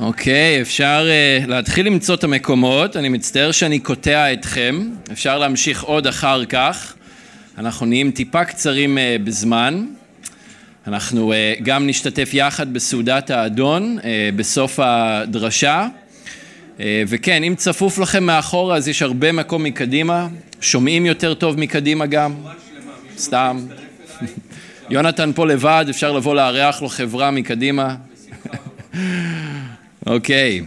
אוקיי, אפשר uh, להתחיל למצוא את המקומות, אני מצטער שאני קוטע אתכם, אפשר להמשיך עוד אחר כך, אנחנו נהיים טיפה קצרים uh, בזמן, אנחנו uh, גם נשתתף יחד בסעודת האדון uh, בסוף הדרשה, uh, וכן, אם צפוף לכם מאחורה אז יש הרבה מקום מקדימה, שומעים יותר טוב מקדימה גם, סתם, יונתן פה לבד, אפשר לבוא לארח לו חברה מקדימה. אוקיי.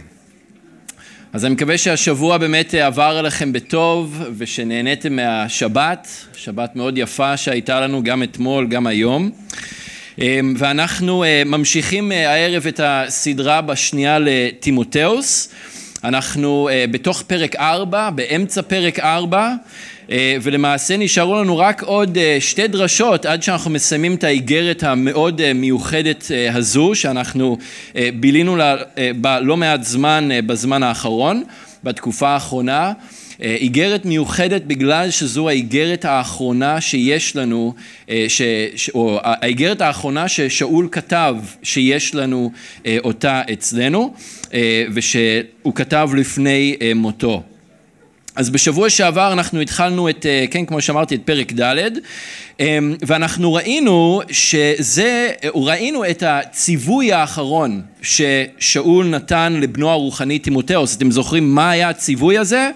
אז אני מקווה שהשבוע באמת עבר עליכם בטוב ושנהניתם מהשבת, שבת מאוד יפה שהייתה לנו גם אתמול, גם היום. אמ, ואנחנו אה, ממשיכים אה, הערב את הסדרה בשנייה לטימותאוס. אנחנו אה, בתוך פרק 4, באמצע פרק 4, אה, ולמעשה נשארו לנו רק עוד אה, שתי דרשות עד שאנחנו מסיימים את האיגרת המאוד אה, מיוחדת הזו שאנחנו בילינו בה לא מעט זמן בזמן האחרון, בתקופה האחרונה. איגרת מיוחדת בגלל שזו האיגרת האחרונה שיש לנו, ש, או האיגרת האחרונה ששאול כתב שיש לנו אותה אצלנו ושהוא כתב לפני מותו. אז בשבוע שעבר אנחנו התחלנו את, אה, כן, כמו שאמרתי, את פרק ד', אמ, ואנחנו ראינו שזה, ראינו את הציווי האחרון ששאול נתן לבנו הרוחני תימותאוס. אתם זוכרים מה היה הציווי הזה?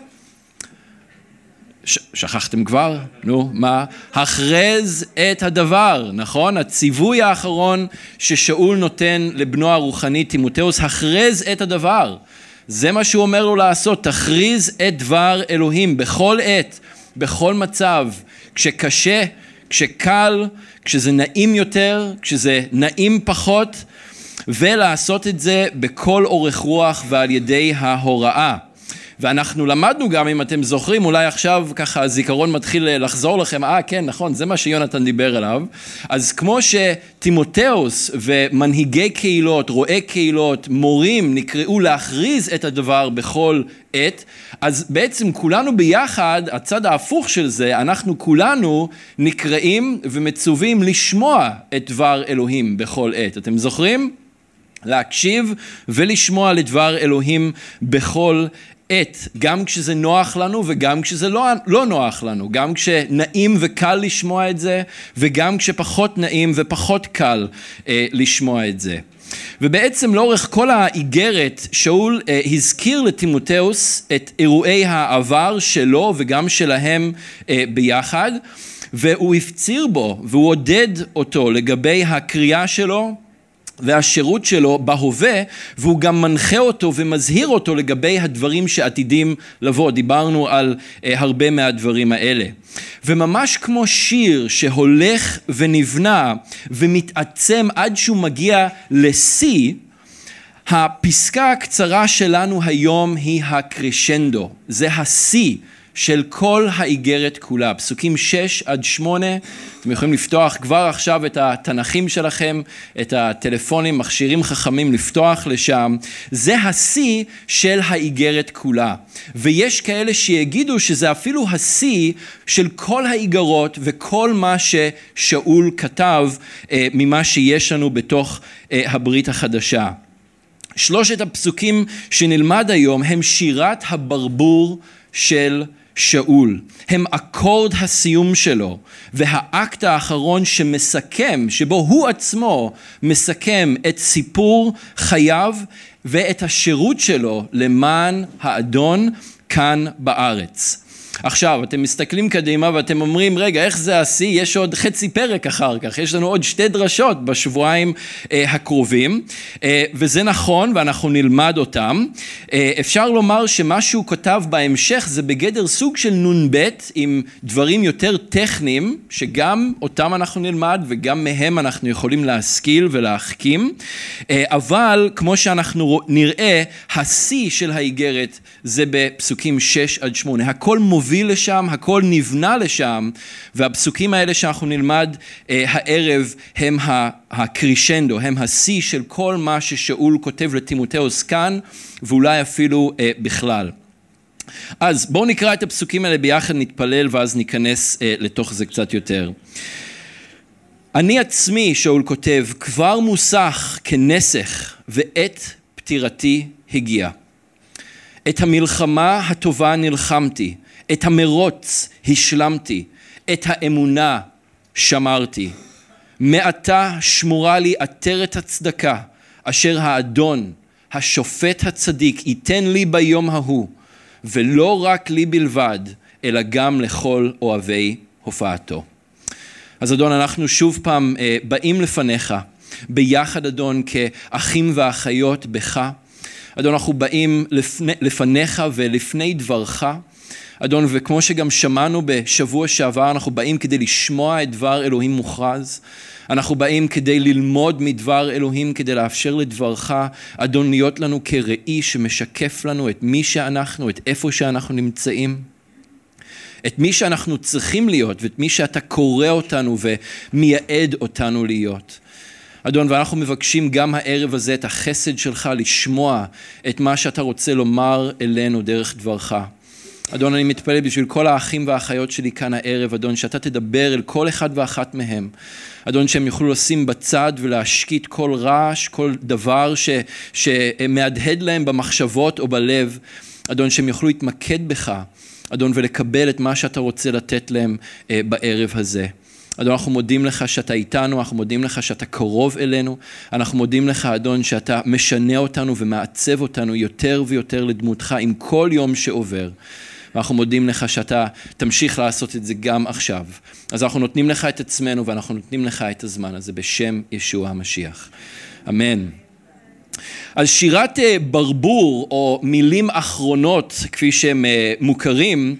ש- שכחתם כבר? נו, מה? הכרז את הדבר, נכון? הציווי האחרון ששאול נותן לבנו הרוחני תימותאוס, הכרז את הדבר. זה מה שהוא אומר לו לעשות, תכריז את דבר אלוהים בכל עת, בכל מצב, כשקשה, כשקל, כשזה נעים יותר, כשזה נעים פחות, ולעשות את זה בכל אורך רוח ועל ידי ההוראה. ואנחנו למדנו גם, אם אתם זוכרים, אולי עכשיו ככה הזיכרון מתחיל לחזור לכם, אה כן, נכון, זה מה שיונתן דיבר עליו. אז כמו שטימותאוס ומנהיגי קהילות, רואי קהילות, מורים נקראו להכריז את הדבר בכל עת, אז בעצם כולנו ביחד, הצד ההפוך של זה, אנחנו כולנו נקראים ומצווים לשמוע את דבר אלוהים בכל עת. אתם זוכרים? להקשיב ולשמוע לדבר אלוהים בכל עת, גם כשזה נוח לנו וגם כשזה לא, לא נוח לנו, גם כשנעים וקל לשמוע את זה וגם כשפחות נעים ופחות קל אה, לשמוע את זה. ובעצם לאורך כל האיגרת שאול אה, הזכיר לטימותאוס את אירועי העבר שלו וגם שלהם אה, ביחד והוא הפציר בו והוא עודד אותו לגבי הקריאה שלו והשירות שלו בהווה, והוא גם מנחה אותו ומזהיר אותו לגבי הדברים שעתידים לבוא. דיברנו על uh, הרבה מהדברים האלה. וממש כמו שיר שהולך ונבנה ומתעצם עד שהוא מגיע לשיא, הפסקה הקצרה שלנו היום היא הקרשנדו, זה השיא של כל האיגרת כולה, פסוקים 6 עד 8, אתם יכולים לפתוח כבר עכשיו את התנכים שלכם, את הטלפונים, מכשירים חכמים לפתוח לשם, זה השיא של האיגרת כולה. ויש כאלה שיגידו שזה אפילו השיא של כל האיגרות וכל מה ששאול כתב אה, ממה שיש לנו בתוך אה, הברית החדשה. שלושת הפסוקים שנלמד היום הם שירת הברבור של שאול, הם אקורד הסיום שלו והאקט האחרון שמסכם, שבו הוא עצמו מסכם את סיפור חייו ואת השירות שלו למען האדון כאן בארץ. עכשיו, אתם מסתכלים קדימה ואתם אומרים, רגע, איך זה השיא? יש עוד חצי פרק אחר כך, יש לנו עוד שתי דרשות בשבועיים אה, הקרובים, אה, וזה נכון, ואנחנו נלמד אותם. אה, אפשר לומר שמה שהוא כותב בהמשך זה בגדר סוג של נ"ב, עם דברים יותר טכניים, שגם אותם אנחנו נלמד וגם מהם אנחנו יכולים להשכיל ולהחכים, אה, אבל כמו שאנחנו נראה, השיא של האיגרת זה בפסוקים 6 עד 8. הכל מוביל מוביל לשם, הכל נבנה לשם, והפסוקים האלה שאנחנו נלמד אה, הערב הם הקרישנדו, הם השיא של כל מה ששאול כותב לטימותאוס כאן, ואולי אפילו אה, בכלל. אז בואו נקרא את הפסוקים האלה ביחד, נתפלל ואז ניכנס אה, לתוך זה קצת יותר. אני עצמי, שאול כותב, כבר מוסך כנסך ועת פטירתי הגיע. את המלחמה הטובה נלחמתי, את המרוץ השלמתי, את האמונה שמרתי. מעתה שמורה לי עטרת הצדקה, אשר האדון, השופט הצדיק, ייתן לי ביום ההוא, ולא רק לי בלבד, אלא גם לכל אוהבי הופעתו. אז אדון, אנחנו שוב פעם אה, באים לפניך, ביחד אדון כאחים ואחיות בך. אדון, אנחנו באים לפני, לפניך ולפני דברך. אדון, וכמו שגם שמענו בשבוע שעבר, אנחנו באים כדי לשמוע את דבר אלוהים מוכרז. אנחנו באים כדי ללמוד מדבר אלוהים, כדי לאפשר לדברך, אדון, להיות לנו כראי שמשקף לנו את מי שאנחנו, את איפה שאנחנו נמצאים. את מי שאנחנו צריכים להיות ואת מי שאתה קורא אותנו ומייעד אותנו להיות. אדון, ואנחנו מבקשים גם הערב הזה את החסד שלך לשמוע את מה שאתה רוצה לומר אלינו דרך דברך. אדון, אני מתפלל בשביל כל האחים והאחיות שלי כאן הערב, אדון, שאתה תדבר אל כל אחד ואחת מהם. אדון, שהם יוכלו לשים בצד ולהשקיט כל רעש, כל דבר ש, שמהדהד להם במחשבות או בלב. אדון, שהם יוכלו להתמקד בך, אדון, ולקבל את מה שאתה רוצה לתת להם אה, בערב הזה. אדון, אנחנו מודים לך שאתה איתנו, אנחנו מודים לך שאתה קרוב אלינו, אנחנו מודים לך, אדון, שאתה משנה אותנו ומעצב אותנו יותר ויותר לדמותך עם כל יום שעובר. ואנחנו מודים לך שאתה תמשיך לעשות את זה גם עכשיו. אז אנחנו נותנים לך את עצמנו ואנחנו נותנים לך את הזמן הזה בשם ישוע המשיח. אמן. אז שירת אה, ברבור, או מילים אחרונות, כפי שהם אה, מוכרים,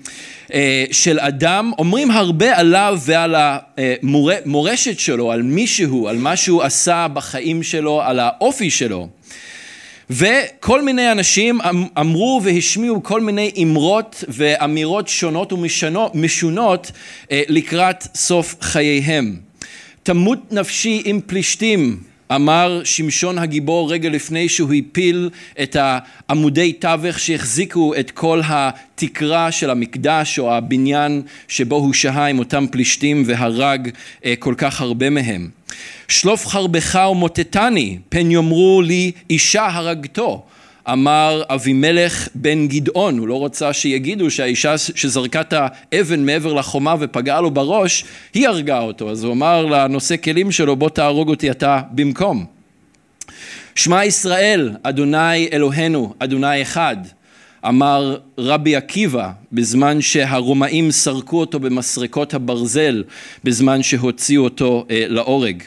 אה, של אדם, אומרים הרבה עליו ועל המורשת שלו, על מישהו, על מה שהוא עשה בחיים שלו, על האופי שלו. וכל מיני אנשים אמ-, אמרו והשמיעו כל מיני אמרות ואמירות שונות ומשונות לקראת סוף חייהם. תמות נפשי עם פלישתים, אמר שמשון הגיבור רגע לפני שהוא הפיל את העמודי תווך שהחזיקו את כל התקרה של המקדש או הבניין שבו הוא שהה עם אותם פלישתים והרג אה, כל כך הרבה מהם. שלוף חרבך ומוטטני, פן יאמרו לי אישה הרגתו. אמר אבימלך בן גדעון, הוא לא רצה שיגידו שהאישה שזרקה את האבן מעבר לחומה ופגעה לו בראש, היא הרגה אותו, אז הוא אמר לנושא כלים שלו בוא תהרוג אותי אתה במקום. שמע ישראל, אדוני אלוהינו, אדוני אחד, אמר רבי עקיבא בזמן שהרומאים סרקו אותו במסרקות הברזל בזמן שהוציאו אותו אה, להורג.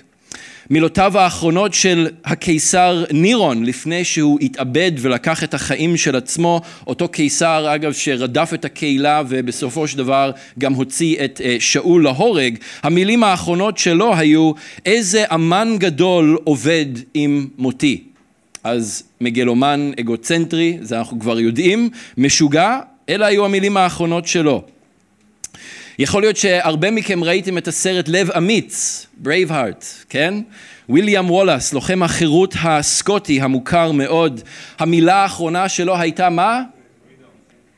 מילותיו האחרונות של הקיסר נירון לפני שהוא התאבד ולקח את החיים של עצמו, אותו קיסר אגב שרדף את הקהילה ובסופו של דבר גם הוציא את אה, שאול להורג, המילים האחרונות שלו היו איזה אמן גדול עובד עם מותי. אז מגלומן אגוצנטרי, זה אנחנו כבר יודעים, משוגע, אלה היו המילים האחרונות שלו. יכול להיות שהרבה מכם ראיתם את הסרט לב אמיץ, Braveheart, כן? ויליאם וולאס, לוחם החירות הסקוטי המוכר מאוד, המילה האחרונה שלו הייתה מה?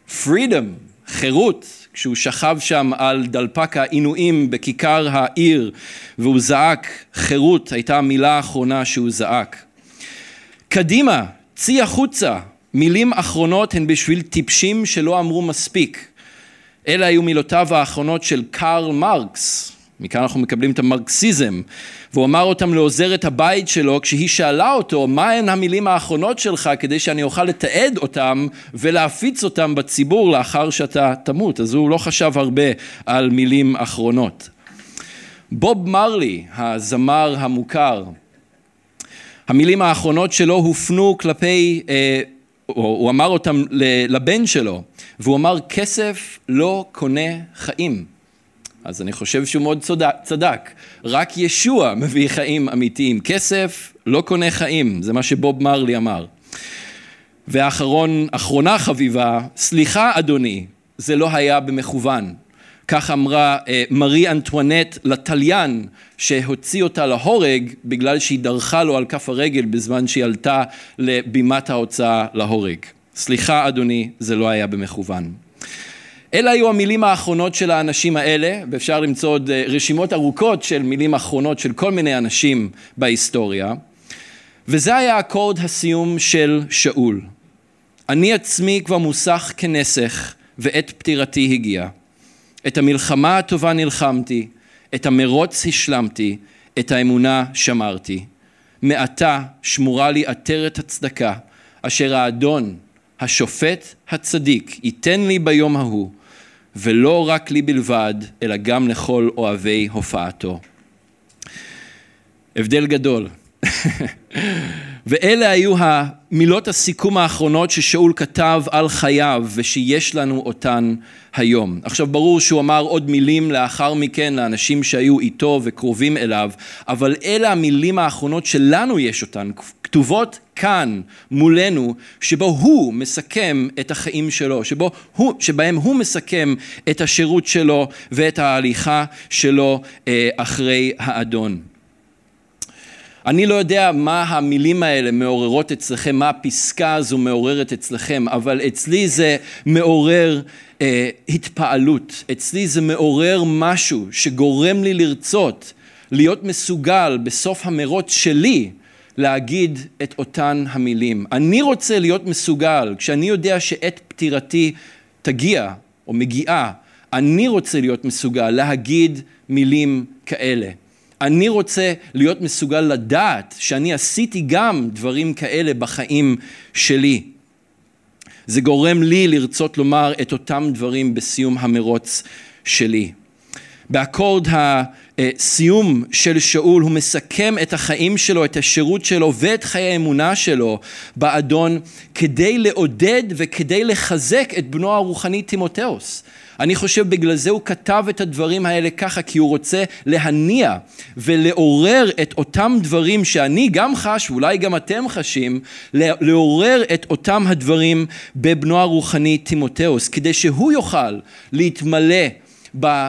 freedom, חירות, כשהוא שכב שם על דלפק העינויים בכיכר העיר והוא זעק חירות, הייתה המילה האחרונה שהוא זעק. קדימה, צאי החוצה, מילים אחרונות הן בשביל טיפשים שלא אמרו מספיק. אלה היו מילותיו האחרונות של קארל מרקס, מכאן אנחנו מקבלים את המרקסיזם, והוא אמר אותם לעוזרת הבית שלו כשהיא שאלה אותו מהן המילים האחרונות שלך כדי שאני אוכל לתעד אותם ולהפיץ אותם בציבור לאחר שאתה תמות, אז הוא לא חשב הרבה על מילים אחרונות. בוב מרלי, הזמר המוכר, המילים האחרונות שלו הופנו כלפי, אה, הוא אמר אותם לבן שלו, והוא אמר כסף לא קונה חיים. אז אני חושב שהוא מאוד צדק. רק ישוע מביא חיים אמיתיים. כסף לא קונה חיים, זה מה שבוב מרלי אמר. ואחרון, אחרונה חביבה, סליחה אדוני, זה לא היה במכוון. כך אמרה אה, מרי אנטואנט לתליין שהוציא אותה להורג בגלל שהיא דרכה לו על כף הרגל בזמן שהיא עלתה לבימת ההוצאה להורג. סליחה אדוני, זה לא היה במכוון. אלה היו המילים האחרונות של האנשים האלה, ואפשר למצוא עוד אה, רשימות ארוכות של מילים אחרונות של כל מיני אנשים בהיסטוריה. וזה היה אקורד הסיום של שאול. אני עצמי כבר מוסך כנסך, ועת פטירתי הגיעה. את המלחמה הטובה נלחמתי, את המרוץ השלמתי, את האמונה שמרתי. מעתה שמורה לי עטרת הצדקה, אשר האדון, השופט הצדיק, ייתן לי ביום ההוא, ולא רק לי בלבד, אלא גם לכל אוהבי הופעתו. הבדל גדול. ואלה היו המילות הסיכום האחרונות ששאול כתב על חייו ושיש לנו אותן היום. עכשיו ברור שהוא אמר עוד מילים לאחר מכן לאנשים שהיו איתו וקרובים אליו, אבל אלה המילים האחרונות שלנו יש אותן, כתובות כאן מולנו, שבו הוא מסכם את החיים שלו, שבו הוא, שבהם הוא מסכם את השירות שלו ואת ההליכה שלו אה, אחרי האדון. אני לא יודע מה המילים האלה מעוררות אצלכם, מה הפסקה הזו מעוררת אצלכם, אבל אצלי זה מעורר אה, התפעלות, אצלי זה מעורר משהו שגורם לי לרצות, להיות מסוגל בסוף המרוץ שלי להגיד את אותן המילים. אני רוצה להיות מסוגל, כשאני יודע שעת פטירתי תגיע או מגיעה, אני רוצה להיות מסוגל להגיד מילים כאלה. אני רוצה להיות מסוגל לדעת שאני עשיתי גם דברים כאלה בחיים שלי. זה גורם לי לרצות לומר את אותם דברים בסיום המרוץ שלי. באקורד הסיום של שאול הוא מסכם את החיים שלו, את השירות שלו ואת חיי האמונה שלו באדון כדי לעודד וכדי לחזק את בנו הרוחני תימותאוס. אני חושב בגלל זה הוא כתב את הדברים האלה ככה, כי הוא רוצה להניע ולעורר את אותם דברים שאני גם חש, ואולי גם אתם חשים, לעורר את אותם הדברים בבנו הרוחני תימותאוס, כדי שהוא יוכל להתמלא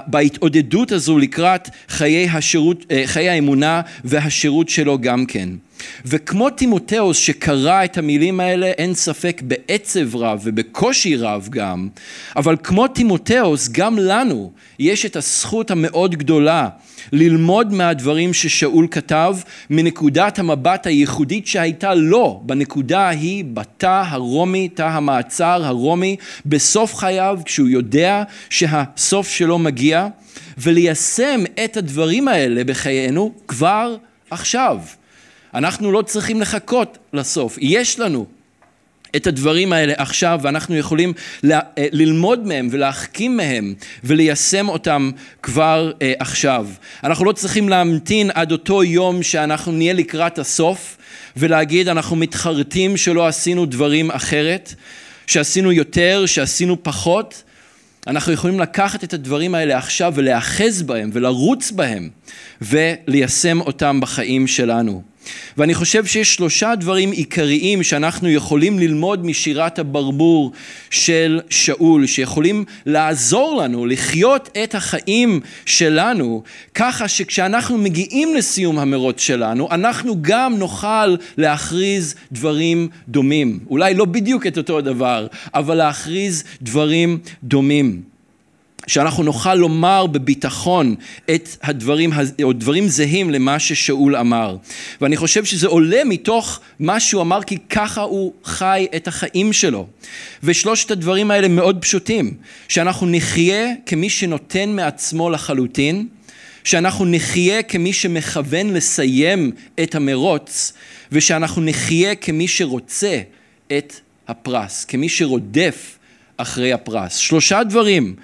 בהתעודדות הזו לקראת חיי, השירות, אה, חיי האמונה והשירות שלו גם כן. וכמו תימותאוס שקרא את המילים האלה, אין ספק בעצב רב ובקושי רב גם, אבל כמו תימותאוס, גם לנו יש את הזכות המאוד גדולה ללמוד מהדברים ששאול כתב מנקודת המבט הייחודית שהייתה לו בנקודה ההיא בתא הרומי, תא המעצר הרומי בסוף חייו כשהוא יודע שהסוף שלו מגיע וליישם את הדברים האלה בחיינו כבר עכשיו. אנחנו לא צריכים לחכות לסוף, יש לנו את הדברים האלה עכשיו ואנחנו יכולים אה, ללמוד מהם ולהחכים מהם וליישם אותם כבר אה, עכשיו. אנחנו לא צריכים להמתין עד אותו יום שאנחנו נהיה לקראת הסוף ולהגיד אנחנו מתחרטים שלא עשינו דברים אחרת, שעשינו יותר, שעשינו פחות. אנחנו יכולים לקחת את הדברים האלה עכשיו ולהאחז בהם ולרוץ בהם וליישם אותם בחיים שלנו. ואני חושב שיש שלושה דברים עיקריים שאנחנו יכולים ללמוד משירת הברבור של שאול, שיכולים לעזור לנו לחיות את החיים שלנו, ככה שכשאנחנו מגיעים לסיום המרוץ שלנו, אנחנו גם נוכל להכריז דברים דומים. אולי לא בדיוק את אותו דבר, אבל להכריז דברים דומים. שאנחנו נוכל לומר בביטחון את הדברים, או דברים זהים למה ששאול אמר. ואני חושב שזה עולה מתוך מה שהוא אמר, כי ככה הוא חי את החיים שלו. ושלושת הדברים האלה מאוד פשוטים, שאנחנו נחיה כמי שנותן מעצמו לחלוטין, שאנחנו נחיה כמי שמכוון לסיים את המרוץ, ושאנחנו נחיה כמי שרוצה את הפרס, כמי שרודף אחרי הפרס. שלושה דברים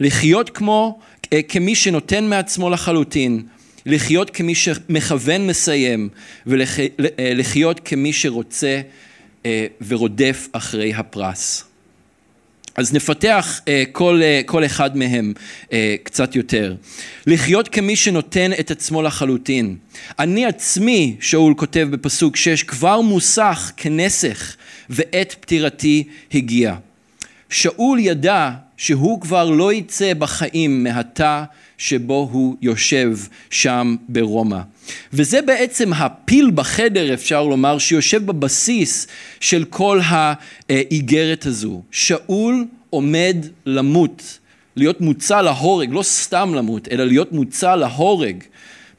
לחיות כמו, אה, כמי שנותן מעצמו לחלוטין, לחיות כמי שמכוון מסיים, ולחיות אה, כמי שרוצה אה, ורודף אחרי הפרס. אז נפתח כל, כל אחד מהם קצת יותר. לחיות כמי שנותן את עצמו לחלוטין. אני עצמי, שאול כותב בפסוק 6, כבר מוסך כנסך ועת פטירתי הגיע. שאול ידע שהוא כבר לא יצא בחיים מהתא שבו הוא יושב שם ברומא. וזה בעצם הפיל בחדר, אפשר לומר, שיושב בבסיס של כל האיגרת הזו. שאול עומד למות, להיות מוצא להורג, לא סתם למות, אלא להיות מוצא להורג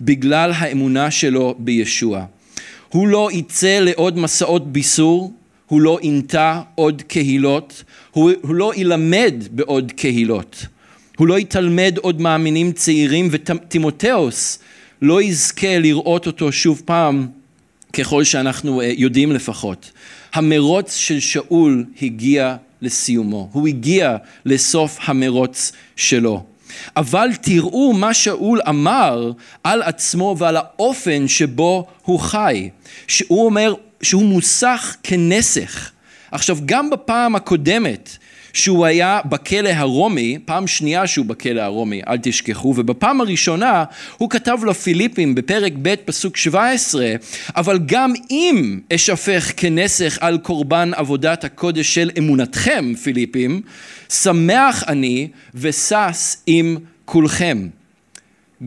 בגלל האמונה שלו בישוע. הוא לא יצא לעוד מסעות ביסור, הוא לא ינטע עוד קהילות, הוא, הוא לא ילמד בעוד קהילות, הוא לא יתלמד עוד מאמינים צעירים וטימותאוס לא יזכה לראות אותו שוב פעם ככל שאנחנו אה, יודעים לפחות. המרוץ של שאול הגיע לסיומו, הוא הגיע לסוף המרוץ שלו. אבל תראו מה שאול אמר על עצמו ועל האופן שבו הוא חי. שהוא אומר שהוא מוסך כנסך. עכשיו גם בפעם הקודמת שהוא היה בכלא הרומי, פעם שנייה שהוא בכלא הרומי, אל תשכחו, ובפעם הראשונה הוא כתב לפיליפים בפרק ב' פסוק 17, אבל גם אם אשפך כנסך על קורבן עבודת הקודש של אמונתכם, פיליפים, שמח אני ושש עם כולכם.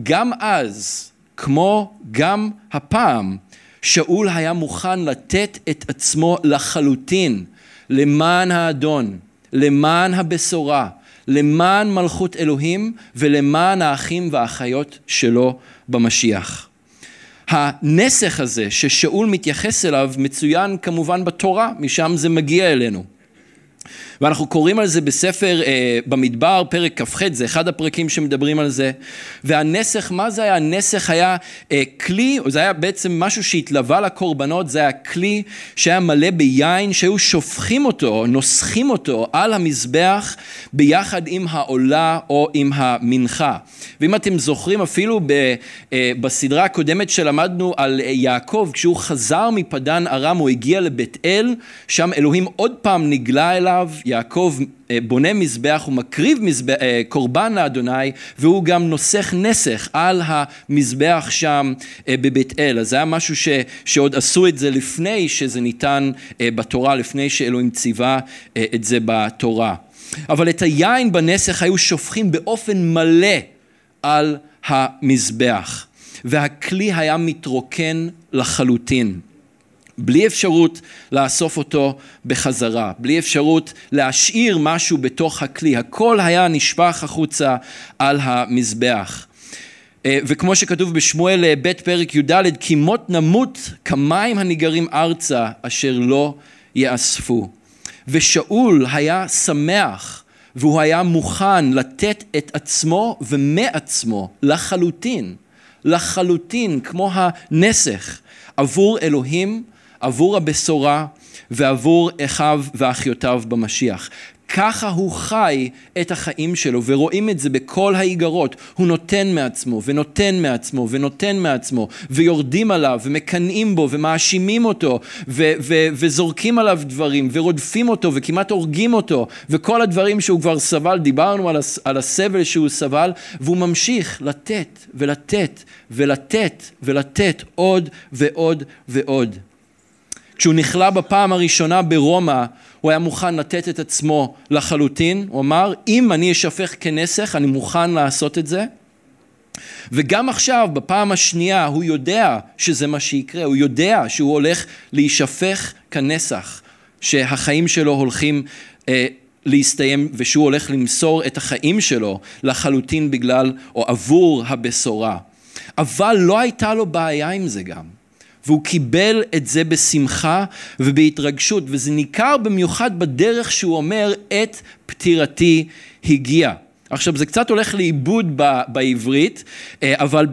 גם אז, כמו גם הפעם, שאול היה מוכן לתת את עצמו לחלוטין למען האדון. למען הבשורה, למען מלכות אלוהים ולמען האחים והאחיות שלו במשיח. הנסך הזה ששאול מתייחס אליו מצוין כמובן בתורה, משם זה מגיע אלינו. ואנחנו קוראים על זה בספר אה, במדבר, פרק כ"ח, זה אחד הפרקים שמדברים על זה. והנסך, מה זה היה? הנסך היה אה, כלי, זה היה בעצם משהו שהתלווה לקורבנות, זה היה כלי שהיה מלא ביין, שהיו שופכים אותו, נוסחים אותו על המזבח ביחד עם העולה או עם המנחה. ואם אתם זוכרים, אפילו ב, אה, בסדרה הקודמת שלמדנו על אה, יעקב, כשהוא חזר מפדן ארם, הוא הגיע לבית אל, שם אלוהים עוד פעם נגלה אליו, יעקב אה, בונה מזבח, הוא מקריב מזבח, אה, קורבן לאדוני והוא גם נוסך נסך על המזבח שם אה, בבית אל. אז זה היה משהו ש, שעוד עשו את זה לפני שזה ניתן בתורה, לפני שאלוהים ציווה את זה בתורה. אבל את היין בנסך היו שופכים באופן מלא על המזבח והכלי היה מתרוקן לחלוטין. בלי אפשרות לאסוף אותו בחזרה, בלי אפשרות להשאיר משהו בתוך הכלי, הכל היה נשפך החוצה על המזבח. אה, וכמו שכתוב בשמואל אה, ב' פרק י"ד, כי מות נמות כמים הניגרים ארצה אשר לא יאספו. ושאול היה שמח והוא היה מוכן לתת את עצמו ומעצמו לחלוטין, לחלוטין כמו הנסך עבור אלוהים עבור הבשורה ועבור אחיו ואחיותיו במשיח. ככה הוא חי את החיים שלו, ורואים את זה בכל האיגרות. הוא נותן מעצמו, ונותן מעצמו, ונותן מעצמו, ויורדים עליו, ומקנאים בו, ומאשימים אותו, ו- ו- וזורקים עליו דברים, ורודפים אותו, וכמעט הורגים אותו, וכל הדברים שהוא כבר סבל, דיברנו על, הס- על הסבל שהוא סבל, והוא ממשיך לתת, ולתת, ולתת, ולתת עוד ועוד ועוד. כשהוא נכלא בפעם הראשונה ברומא, הוא היה מוכן לתת את עצמו לחלוטין, הוא אמר, אם אני אשפך כנסך, אני מוכן לעשות את זה. וגם עכשיו, בפעם השנייה, הוא יודע שזה מה שיקרה, הוא יודע שהוא הולך להישפך כנסח, שהחיים שלו הולכים אה, להסתיים ושהוא הולך למסור את החיים שלו לחלוטין בגלל או עבור הבשורה. אבל לא הייתה לו בעיה עם זה גם. והוא קיבל את זה בשמחה ובהתרגשות, וזה ניכר במיוחד בדרך שהוא אומר, את פטירתי הגיעה. עכשיו זה קצת הולך לאיבוד ב, בעברית, אה, אבל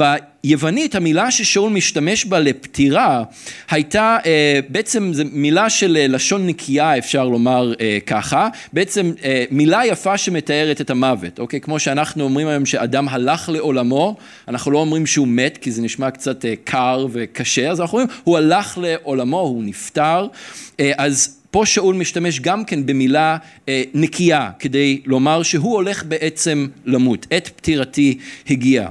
ביוונית המילה ששאול משתמש בה לפטירה הייתה אה, בעצם זו מילה של אה, לשון נקייה אפשר לומר ככה, בעצם מילה יפה שמתארת את המוות, אוקיי? כמו שאנחנו אומרים היום שאדם הלך לעולמו, אנחנו לא אומרים שהוא מת כי זה נשמע קצת קר וקשה, אז אנחנו אומרים הוא הלך לעולמו, הוא נפטר, אז פה שאול משתמש גם כן במילה אה, נקייה, כדי לומר שהוא הולך בעצם למות, עת פטירתי הגיע.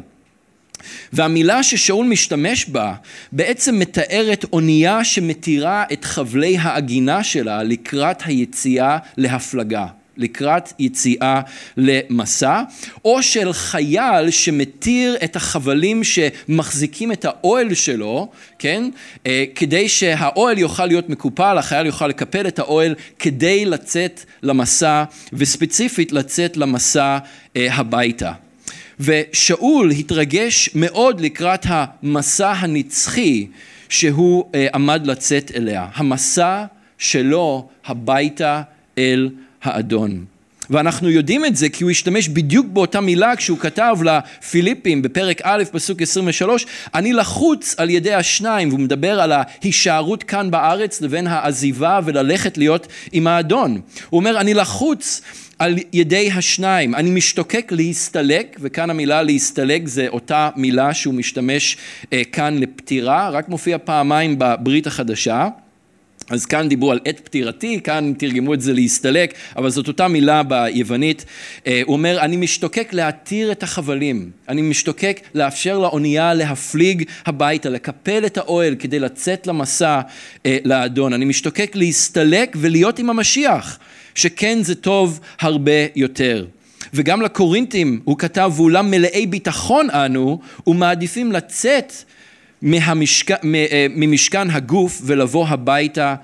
והמילה ששאול משתמש בה בעצם מתארת אונייה שמתירה את חבלי העגינה שלה לקראת היציאה להפלגה. לקראת יציאה למסע, או של חייל שמתיר את החבלים שמחזיקים את האוהל שלו, כן, אה, כדי שהאוהל יוכל להיות מקופל, החייל יוכל לקפל את האוהל כדי לצאת למסע, וספציפית לצאת למסע אה, הביתה. ושאול התרגש מאוד לקראת המסע הנצחי שהוא אה, עמד לצאת אליה, המסע שלו הביתה אל האדון. ואנחנו יודעים את זה כי הוא השתמש בדיוק באותה מילה כשהוא כתב לפיליפים בפרק א' פסוק 23 אני לחוץ על ידי השניים והוא מדבר על ההישארות כאן בארץ לבין העזיבה וללכת להיות עם האדון הוא אומר אני לחוץ על ידי השניים. אני משתוקק להסתלק וכאן המילה להסתלק זה אותה מילה שהוא משתמש אה, כאן לפטירה. רק מופיע פעמיים בברית החדשה. אז כאן דיברו על עת פטירתי, כאן תרגמו את זה להסתלק, אבל זאת אותה מילה ביוונית. אה, הוא אומר, אני משתוקק להתיר את החבלים, אני משתוקק לאפשר לאונייה להפליג הביתה, לקפל את האוהל כדי לצאת למסע אה, לאדון. אני משתוקק להסתלק ולהיות עם המשיח, שכן זה טוב הרבה יותר. וגם לקורינתים הוא כתב, ואולם מלאי ביטחון אנו, ומעדיפים לצאת מהמשכ... אה, ממשכן הגוף ולבוא הביתה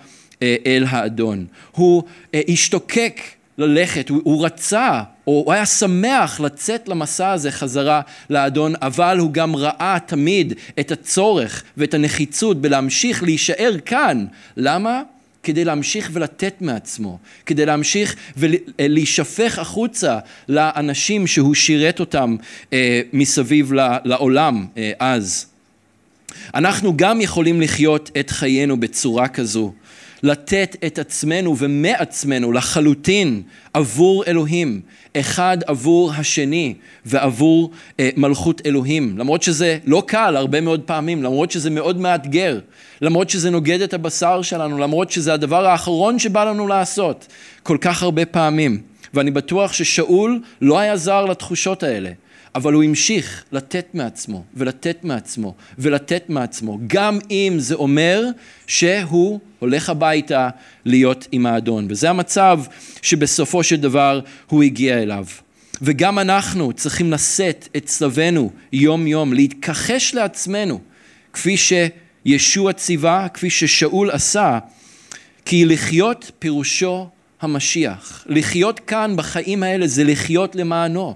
אה, אל האדון. הוא אה, השתוקק ללכת, הוא, הוא רצה, או הוא היה שמח לצאת למסע הזה חזרה לאדון, אבל הוא גם ראה תמיד את הצורך ואת הנחיצות בלהמשיך להישאר כאן. למה? כדי להמשיך ולתת מעצמו, כדי להמשיך ולהישפך החוצה לאנשים שהוא שירת אותם אה, מסביב לעולם אה, אז. אנחנו גם יכולים לחיות את חיינו בצורה כזו, לתת את עצמנו ומעצמנו לחלוטין עבור אלוהים, אחד עבור השני ועבור אה, מלכות אלוהים. למרות שזה לא קל הרבה מאוד פעמים, למרות שזה מאוד מאתגר, למרות שזה נוגד את הבשר שלנו, למרות שזה הדבר האחרון שבא לנו לעשות כל כך הרבה פעמים. ואני בטוח ששאול לא היה זר לתחושות האלה. אבל הוא המשיך לתת מעצמו, ולתת מעצמו, ולתת מעצמו, גם אם זה אומר שהוא הולך הביתה להיות עם האדון. וזה המצב שבסופו של דבר הוא הגיע אליו. וגם אנחנו צריכים לשאת את צלבנו יום יום, להתכחש לעצמנו, כפי שישוע ציווה, כפי ששאול עשה, כי לחיות פירושו המשיח. לחיות כאן בחיים האלה זה לחיות למענו.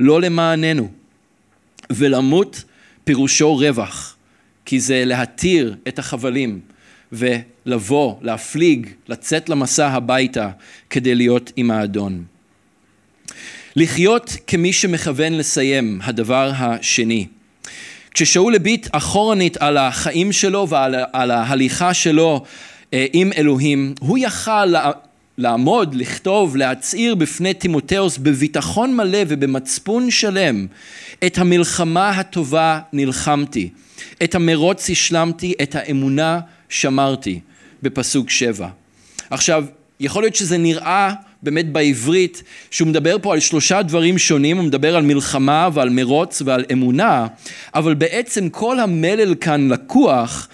לא למעננו. ולמות פירושו רווח, כי זה להתיר את החבלים ולבוא, להפליג, לצאת למסע הביתה כדי להיות עם האדון. לחיות כמי שמכוון לסיים, הדבר השני. כששאול הביט אחורנית על החיים שלו ועל ההליכה שלו אה, עם אלוהים, הוא יכל לעמוד, לכתוב, להצהיר בפני תימותאוס בביטחון מלא ובמצפון שלם את המלחמה הטובה נלחמתי, את המרוץ השלמתי, את האמונה שמרתי, בפסוק שבע. עכשיו, יכול להיות שזה נראה באמת בעברית שהוא מדבר פה על שלושה דברים שונים, הוא מדבר על מלחמה ועל מרוץ ועל אמונה, אבל בעצם כל המלל כאן לקוח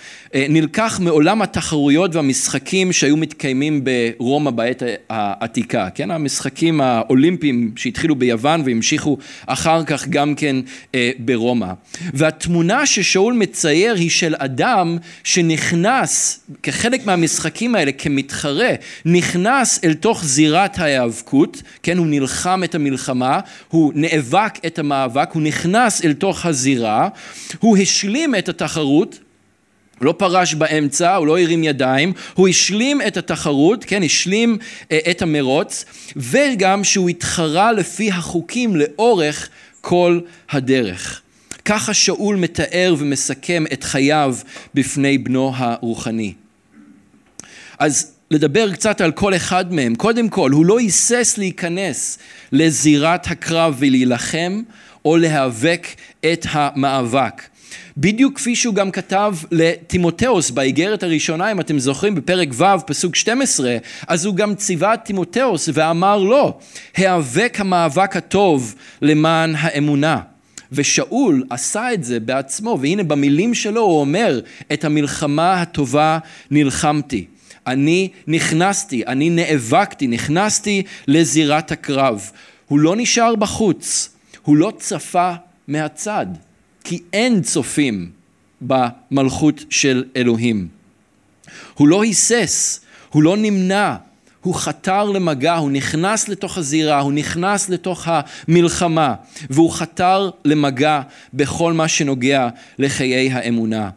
נלקח מעולם התחרויות והמשחקים שהיו מתקיימים ברומא בעת העתיקה, כן? המשחקים האולימפיים שהתחילו ביוון והמשיכו אחר כך גם כן אה, ברומא. והתמונה ששאול מצייר היא של אדם שנכנס כחלק מהמשחקים האלה כמתחרה, נכנס אל תוך זירת ההיאבקות, כן? הוא נלחם את המלחמה, הוא נאבק את המאבק, הוא נכנס אל תוך הזירה, הוא השלים את התחרות לא פרש באמצע, הוא לא הרים ידיים, הוא השלים את התחרות, כן, השלים אה, את המרוץ, וגם שהוא התחרה לפי החוקים לאורך כל הדרך. ככה שאול מתאר ומסכם את חייו בפני בנו הרוחני. אז לדבר קצת על כל אחד מהם. קודם כל, הוא לא היסס להיכנס לזירת הקרב ולהילחם או להיאבק את המאבק. בדיוק כפי שהוא גם כתב לתימותאוס באיגרת הראשונה, אם אתם זוכרים, בפרק ו', פסוק 12, אז הוא גם ציווה את תימותאוס ואמר לו, היאבק המאבק הטוב למען האמונה. ושאול עשה את זה בעצמו, והנה במילים שלו הוא אומר, את המלחמה הטובה נלחמתי. אני נכנסתי, אני נאבקתי, נכנסתי לזירת הקרב. הוא לא נשאר בחוץ, הוא לא צפה מהצד. כי אין צופים במלכות של אלוהים. הוא לא היסס, הוא לא נמנע, הוא חתר למגע, הוא נכנס לתוך הזירה, הוא נכנס לתוך המלחמה, והוא חתר למגע בכל מה שנוגע לחיי האמונה.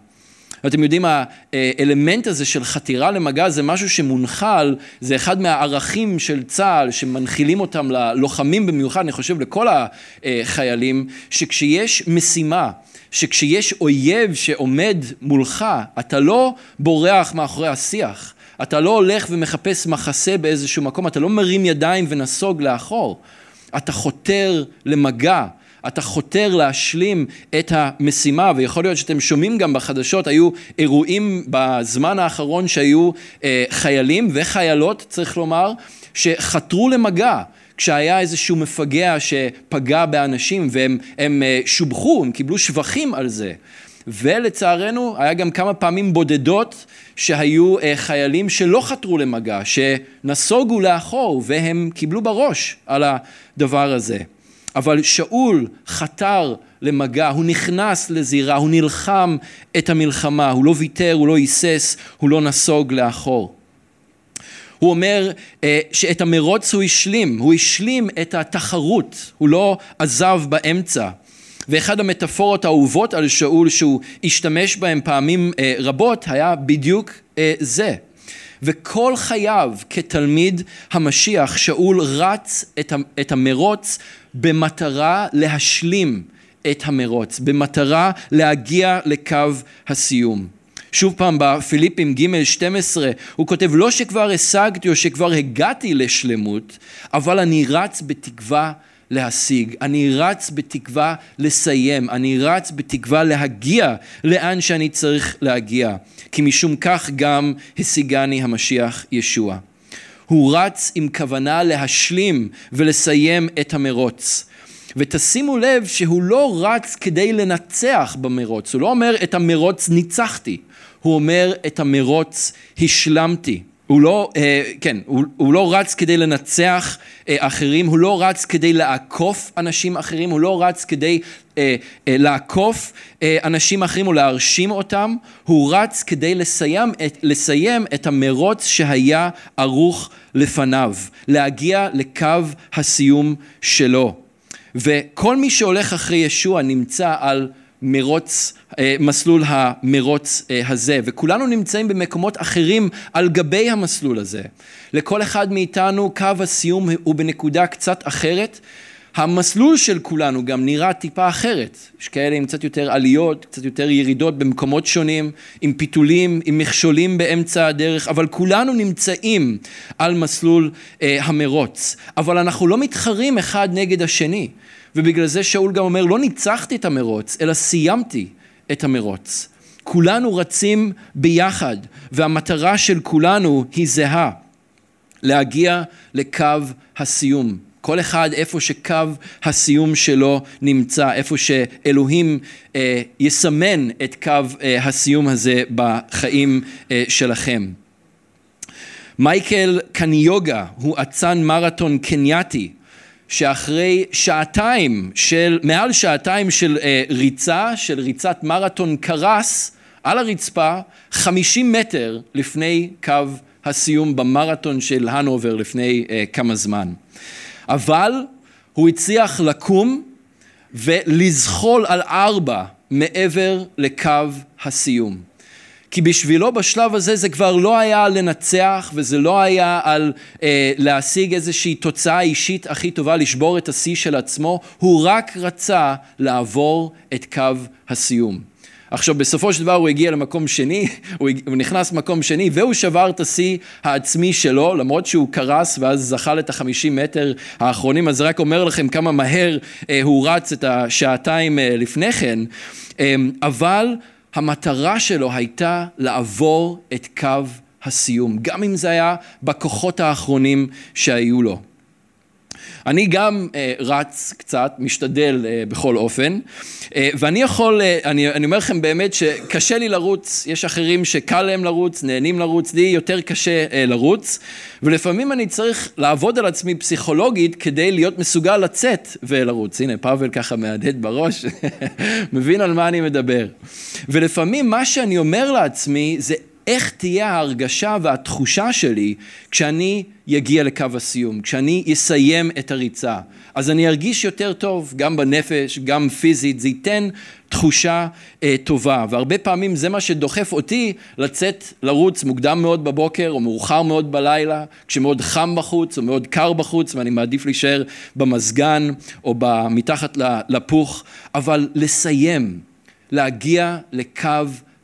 אתם יודעים, האלמנט הזה של חתירה למגע זה משהו שמונחל, זה אחד מהערכים של צה"ל שמנחילים אותם ללוחמים במיוחד, אני חושב לכל החיילים, שכשיש משימה, שכשיש אויב שעומד מולך, אתה לא בורח מאחורי השיח, אתה לא הולך ומחפש מחסה באיזשהו מקום, אתה לא מרים ידיים ונסוג לאחור, אתה חותר למגע. אתה חותר להשלים את המשימה, ויכול להיות שאתם שומעים גם בחדשות, היו אירועים בזמן האחרון שהיו אה, חיילים וחיילות, צריך לומר, שחתרו למגע. כשהיה איזשהו מפגע שפגע באנשים והם הם אה, שובחו, הם קיבלו שבחים על זה. ולצערנו היה גם כמה פעמים בודדות שהיו אה, חיילים שלא חתרו למגע, שנסוגו לאחור והם קיבלו בראש על הדבר הזה. אבל שאול חתר למגע, הוא נכנס לזירה, הוא נלחם את המלחמה, הוא לא ויתר, הוא לא היסס, הוא לא נסוג לאחור. הוא אומר אה, שאת המרוץ הוא השלים, הוא השלים את התחרות, הוא לא עזב באמצע. ואחד המטאפורות האהובות על שאול שהוא השתמש בהם פעמים אה, רבות היה בדיוק אה, זה. וכל חייו כתלמיד המשיח שאול רץ את המרוץ במטרה להשלים את המרוץ, במטרה להגיע לקו הסיום. שוב פעם בפיליפים ג' 12 הוא כותב לא שכבר השגתי או שכבר הגעתי לשלמות אבל אני רץ בתקווה להשיג, אני רץ בתקווה לסיים, אני רץ בתקווה להגיע לאן שאני צריך להגיע, כי משום כך גם השיגני המשיח ישוע. הוא רץ עם כוונה להשלים ולסיים את המרוץ. ותשימו לב שהוא לא רץ כדי לנצח במרוץ, הוא לא אומר את המרוץ ניצחתי, הוא אומר את המרוץ השלמתי. הוא לא, אה, כן, הוא, הוא לא רץ כדי לנצח אה, אחרים, הוא לא רץ כדי לעקוף אנשים אחרים, הוא לא רץ כדי אה, לעקוף אנשים אחרים או להרשים אותם, הוא רץ כדי לסיים את, לסיים את המרוץ שהיה ערוך לפניו, להגיע לקו הסיום שלו. וכל מי שהולך אחרי ישוע נמצא על מרוץ, אה, מסלול המרוץ אה, הזה, וכולנו נמצאים במקומות אחרים על גבי המסלול הזה. לכל אחד מאיתנו קו הסיום הוא בנקודה קצת אחרת. המסלול של כולנו גם נראה טיפה אחרת. יש כאלה עם קצת יותר עליות, קצת יותר ירידות במקומות שונים, עם פיתולים, עם מכשולים באמצע הדרך, אבל כולנו נמצאים על מסלול אה, המרוץ. אבל אנחנו לא מתחרים אחד נגד השני. ובגלל זה שאול גם אומר, לא ניצחתי את המרוץ, אלא סיימתי את המרוץ. כולנו רצים ביחד, והמטרה של כולנו היא זהה, להגיע לקו הסיום. כל אחד איפה שקו הסיום שלו נמצא, איפה שאלוהים אה, יסמן את קו אה, הסיום הזה בחיים אה, שלכם. מייקל קניוגה הוא אצן מרתון קנייתי שאחרי שעתיים של, מעל שעתיים של אה, ריצה, של ריצת מרתון קרס על הרצפה, חמישים מטר לפני קו הסיום במרתון של הנובר לפני אה, כמה זמן. אבל הוא הצליח לקום ולזחול על ארבע מעבר לקו הסיום. כי בשבילו בשלב הזה זה כבר לא היה לנצח וזה לא היה על אה, להשיג איזושהי תוצאה אישית הכי טובה, לשבור את השיא של עצמו, הוא רק רצה לעבור את קו הסיום. עכשיו בסופו של דבר הוא הגיע למקום שני, הוא, נכנס למקום שני והוא שבר את השיא העצמי שלו למרות שהוא קרס ואז זחל את החמישים מטר האחרונים אז רק אומר לכם כמה מהר אה, הוא רץ את השעתיים אה, לפני כן אה, אבל המטרה שלו הייתה לעבור את קו הסיום, גם אם זה היה בכוחות האחרונים שהיו לו. אני גם אה, רץ קצת, משתדל אה, בכל אופן, אה, ואני יכול, אה, אני, אני אומר לכם באמת שקשה לי לרוץ, יש אחרים שקל להם לרוץ, נהנים לרוץ, לי יותר קשה אה, לרוץ, ולפעמים אני צריך לעבוד על עצמי פסיכולוגית כדי להיות מסוגל לצאת ולרוץ. הנה, פאבל ככה מהדהד בראש, מבין על מה אני מדבר. ולפעמים מה שאני אומר לעצמי זה איך תהיה ההרגשה והתחושה שלי כשאני יגיע לקו הסיום, כשאני אסיים את הריצה, אז אני ארגיש יותר טוב, גם בנפש, גם פיזית, זה ייתן תחושה אה, טובה, והרבה פעמים זה מה שדוחף אותי לצאת לרוץ מוקדם מאוד בבוקר או מאוחר מאוד בלילה, כשמאוד חם בחוץ או מאוד קר בחוץ ואני מעדיף להישאר במזגן או מתחת לפוך, אבל לסיים, להגיע לקו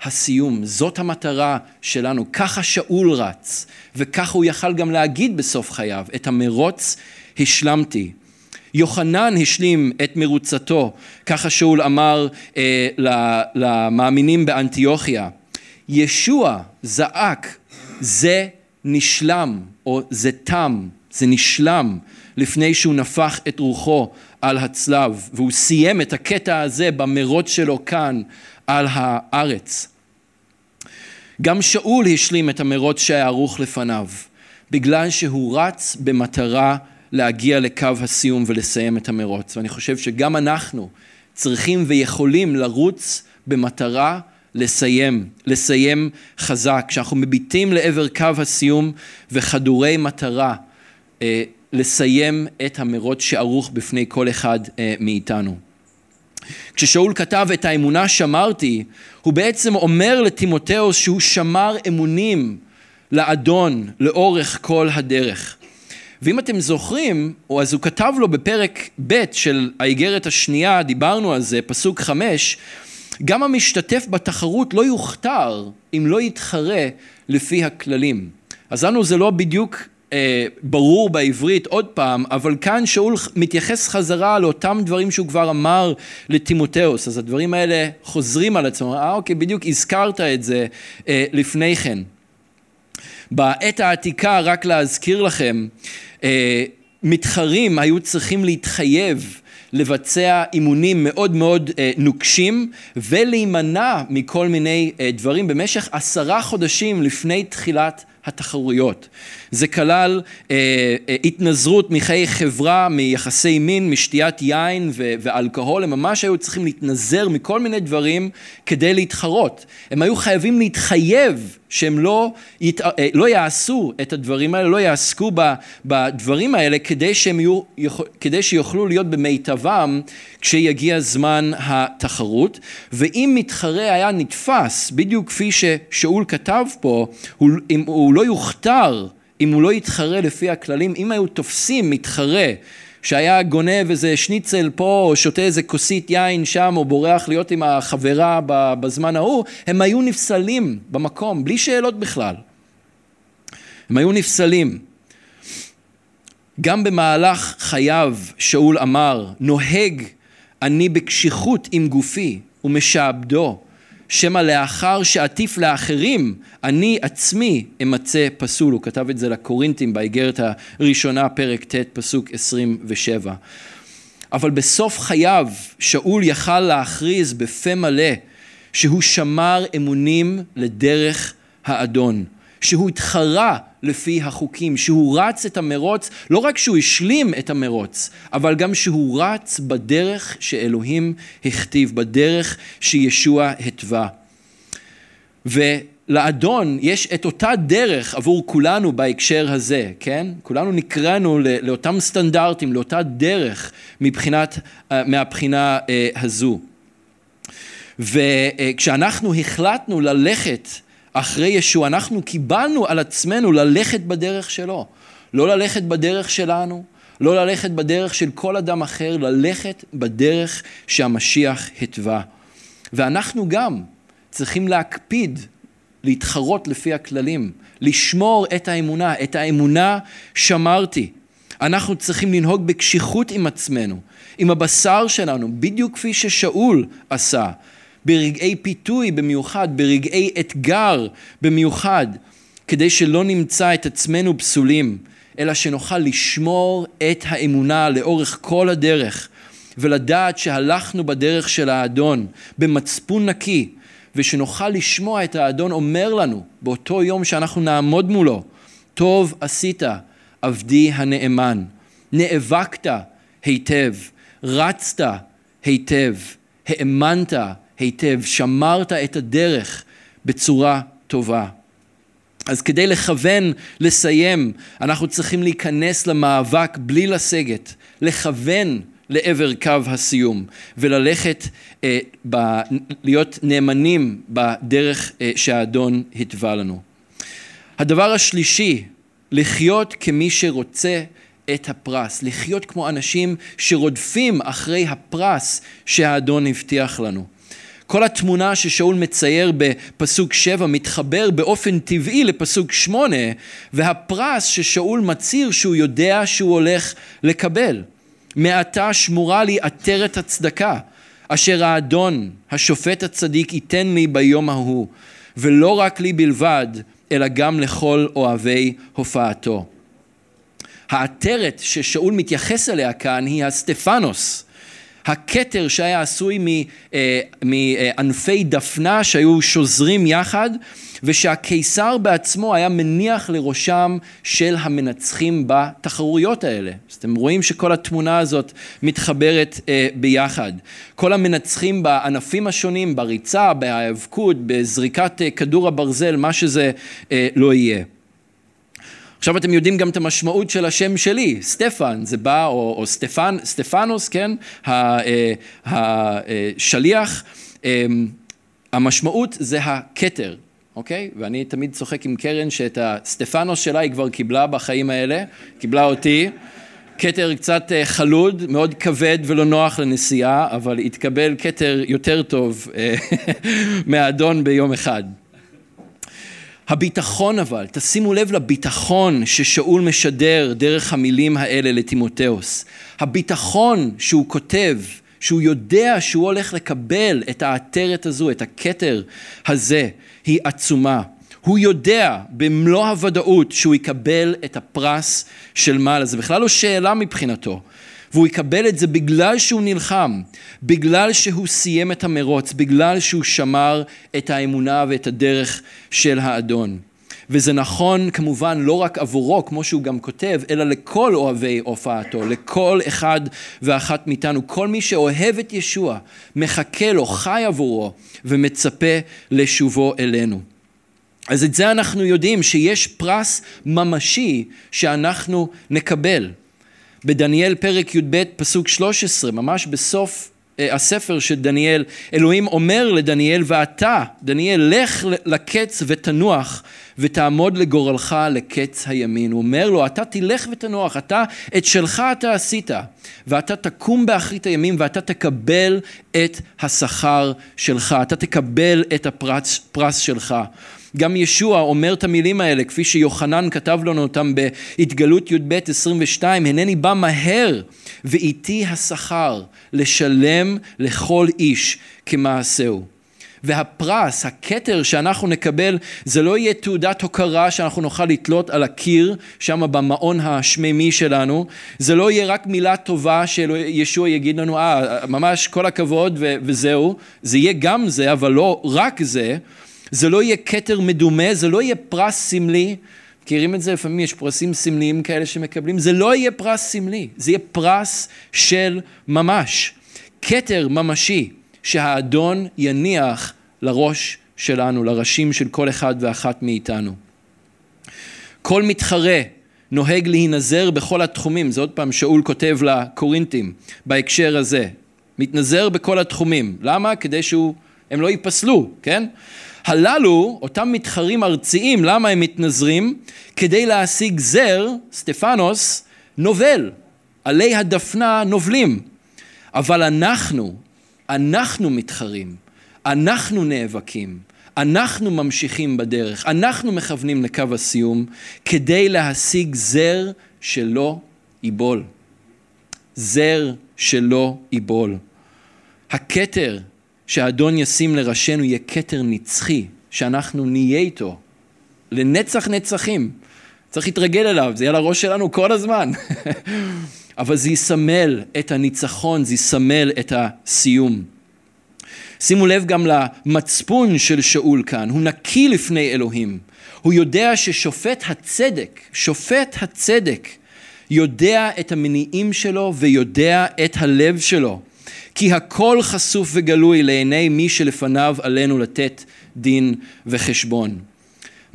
הסיום, זאת המטרה שלנו, ככה שאול רץ, וככה הוא יכל גם להגיד בסוף חייו, את המרוץ השלמתי. יוחנן השלים את מרוצתו, ככה שאול אמר אה, למאמינים באנטיוכיה. ישוע זעק, זה נשלם, או זה תם, זה נשלם, לפני שהוא נפח את רוחו על הצלב, והוא סיים את הקטע הזה במרוץ שלו כאן על הארץ. גם שאול השלים את המרוץ שהיה ערוך לפניו, בגלל שהוא רץ במטרה להגיע לקו הסיום ולסיים את המרוץ. ואני חושב שגם אנחנו צריכים ויכולים לרוץ במטרה לסיים, לסיים חזק. כשאנחנו מביטים לעבר קו הסיום וחדורי מטרה, אה, לסיים את המרוץ שערוך בפני כל אחד אה, מאיתנו. כששאול כתב את האמונה שמרתי, הוא בעצם אומר לטימותאוס שהוא שמר אמונים לאדון לאורך כל הדרך. ואם אתם זוכרים, אז הוא כתב לו בפרק ב' של האיגרת השנייה, דיברנו על זה, פסוק חמש, גם המשתתף בתחרות לא יוכתר אם לא יתחרה לפי הכללים. אז לנו זה לא בדיוק אה, ברור בעברית עוד פעם, אבל כאן שאול מתייחס חזרה לאותם דברים שהוא כבר אמר לטימותאוס, אז הדברים האלה חוזרים על עצמם, אה אוקיי, בדיוק הזכרת את זה אה, לפני כן. בעת העתיקה, רק להזכיר לכם, אה, מתחרים היו צריכים להתחייב לבצע אימונים מאוד מאוד אה, נוקשים ולהימנע מכל מיני אה, דברים במשך עשרה חודשים לפני תחילת התחרויות. זה כלל אה, אה, התנזרות מחיי חברה, מיחסי מין, משתיית יין ו- ואלכוהול, הם ממש היו צריכים להתנזר מכל מיני דברים כדי להתחרות. הם היו חייבים להתחייב שהם לא, ית, אה, לא יעשו את הדברים האלה, לא יעסקו בדברים האלה כדי, שהם יהיו, כדי שיוכלו להיות במיטבם כשיגיע זמן התחרות. ואם מתחרה היה נתפס, בדיוק כפי ששאול כתב פה, הוא, הוא לא יוכתר אם הוא לא יתחרה לפי הכללים, אם היו תופסים מתחרה שהיה גונב איזה שניצל פה, או שותה איזה כוסית יין שם, או בורח להיות עם החברה בזמן ההוא, הם היו נפסלים במקום, בלי שאלות בכלל. הם היו נפסלים. גם במהלך חייו שאול אמר, נוהג אני בקשיחות עם גופי ומשעבדו, שמא לאחר שעטיף לאחרים, אני עצמי אמצא פסול. הוא כתב את זה לקורינטים באיגרת הראשונה, פרק ט', פסוק 27. אבל בסוף חייו שאול יכל להכריז בפה מלא שהוא שמר אמונים לדרך האדון. שהוא התחרה לפי החוקים, שהוא רץ את המרוץ, לא רק שהוא השלים את המרוץ, אבל גם שהוא רץ בדרך שאלוהים הכתיב, בדרך שישוע התווה. ולאדון יש את אותה דרך עבור כולנו בהקשר הזה, כן? כולנו נקראנו לאותם סטנדרטים, לאותה דרך מבחינת, אה, מהבחינה אה, הזו. וכשאנחנו החלטנו ללכת אחרי ישוע, אנחנו קיבלנו על עצמנו ללכת בדרך שלו. לא ללכת בדרך שלנו, לא ללכת בדרך של כל אדם אחר, ללכת בדרך שהמשיח התווה. ואנחנו גם צריכים להקפיד להתחרות לפי הכללים, לשמור את האמונה, את האמונה שמרתי. אנחנו צריכים לנהוג בקשיחות עם עצמנו, עם הבשר שלנו, בדיוק כפי ששאול עשה. ברגעי פיתוי במיוחד, ברגעי אתגר במיוחד, כדי שלא נמצא את עצמנו פסולים, אלא שנוכל לשמור את האמונה לאורך כל הדרך, ולדעת שהלכנו בדרך של האדון במצפון נקי, ושנוכל לשמוע את האדון אומר לנו באותו יום שאנחנו נעמוד מולו, טוב עשית, עבדי הנאמן, נאבקת היטב, רצת היטב, האמנת היטב, שמרת את הדרך בצורה טובה. אז כדי לכוון, לסיים, אנחנו צריכים להיכנס למאבק בלי לסגת, לכוון לעבר קו הסיום וללכת, אה, ב, להיות נאמנים בדרך אה, שהאדון התווה לנו. הדבר השלישי, לחיות כמי שרוצה את הפרס, לחיות כמו אנשים שרודפים אחרי הפרס שהאדון הבטיח לנו. כל התמונה ששאול מצייר בפסוק שבע מתחבר באופן טבעי לפסוק שמונה והפרס ששאול מצהיר שהוא יודע שהוא הולך לקבל. מעתה שמורה לי עטרת הצדקה אשר האדון השופט הצדיק ייתן לי ביום ההוא ולא רק לי בלבד אלא גם לכל אוהבי הופעתו. העטרת ששאול מתייחס אליה כאן היא הסטפנוס, הכתר שהיה עשוי אה, מענפי דפנה שהיו שוזרים יחד ושהקיסר בעצמו היה מניח לראשם של המנצחים בתחרויות האלה. אז אתם רואים שכל התמונה הזאת מתחברת אה, ביחד. כל המנצחים בענפים השונים, בריצה, בהיאבקות, בזריקת אה, כדור הברזל, מה שזה לא יהיה. עכשיו אתם יודעים גם את המשמעות של השם שלי, סטפן, זה בא, או, או סטפן, סטפנוס, כן, השליח, אמ, המשמעות זה הכתר, אוקיי? ואני תמיד צוחק עם קרן שאת הסטפנוס שלה היא כבר קיבלה בחיים האלה, קיבלה אותי. כתר קצת אה, חלוד, מאוד כבד ולא נוח לנסיעה, אבל התקבל כתר יותר טוב אה, מהאדון ביום אחד. הביטחון אבל, תשימו לב לביטחון ששאול משדר דרך המילים האלה לטימותאוס. הביטחון שהוא כותב, שהוא יודע שהוא הולך לקבל את העטרת הזו, את הכתר הזה, היא עצומה. הוא יודע במלוא הוודאות שהוא יקבל את הפרס של מעלה, זה בכלל לא שאלה מבחינתו. והוא יקבל את זה בגלל שהוא נלחם, בגלל שהוא סיים את המרוץ, בגלל שהוא שמר את האמונה ואת הדרך של האדון. וזה נכון כמובן לא רק עבורו, כמו שהוא גם כותב, אלא לכל אוהבי הופעתו, לכל אחד ואחת מאיתנו. כל מי שאוהב את ישוע, מחכה לו, חי עבורו, ומצפה לשובו אלינו. אז את זה אנחנו יודעים, שיש פרס ממשי שאנחנו נקבל. בדניאל פרק י"ב פסוק 13, ממש בסוף אה, הספר של דניאל, אלוהים אומר לדניאל, ואתה, דניאל, לך לקץ ותנוח ותעמוד לגורלך לקץ הימין. הוא אומר לו, אתה תלך ותנוח, אתה, את שלך אתה עשית, ואתה תקום באחרית הימים ואתה תקבל את השכר שלך, אתה תקבל את הפרס שלך. גם ישוע אומר את המילים האלה, כפי שיוחנן כתב לנו אותם בהתגלות י"ב 22, הנני בא מהר ואיתי השכר לשלם לכל איש כמעשהו. והפרס, הכתר שאנחנו נקבל, זה לא יהיה תעודת הוקרה שאנחנו נוכל לתלות על הקיר, שם במעון השמימי שלנו, זה לא יהיה רק מילה טובה שישוע יגיד לנו, אה, ממש כל הכבוד וזהו, זה יהיה גם זה, אבל לא רק זה, זה לא יהיה כתר מדומה, זה לא יהיה פרס סמלי. מכירים את זה? לפעמים יש פרסים סמליים כאלה שמקבלים. זה לא יהיה פרס סמלי, זה יהיה פרס של ממש. כתר ממשי שהאדון יניח לראש שלנו, לראשים של כל אחד ואחת מאיתנו. כל מתחרה נוהג להינזר בכל התחומים, זה עוד פעם שאול כותב לקורינטים בהקשר הזה. מתנזר בכל התחומים. למה? כדי שהם לא ייפסלו, כן? הללו, אותם מתחרים ארציים, למה הם מתנזרים? כדי להשיג זר, סטפנוס, נובל. עלי הדפנה נובלים. אבל אנחנו, אנחנו מתחרים, אנחנו נאבקים, אנחנו ממשיכים בדרך, אנחנו מכוונים לקו הסיום כדי להשיג זר שלא ייבול. זר שלא ייבול. הכתר שהאדון ישים לראשינו יהיה כתר נצחי, שאנחנו נהיה איתו לנצח נצחים. צריך להתרגל אליו, זה יהיה על הראש שלנו כל הזמן. אבל זה יסמל את הניצחון, זה יסמל את הסיום. שימו לב גם למצפון של שאול כאן, הוא נקי לפני אלוהים. הוא יודע ששופט הצדק, שופט הצדק, יודע את המניעים שלו ויודע את הלב שלו. כי הכל חשוף וגלוי לעיני מי שלפניו עלינו לתת דין וחשבון.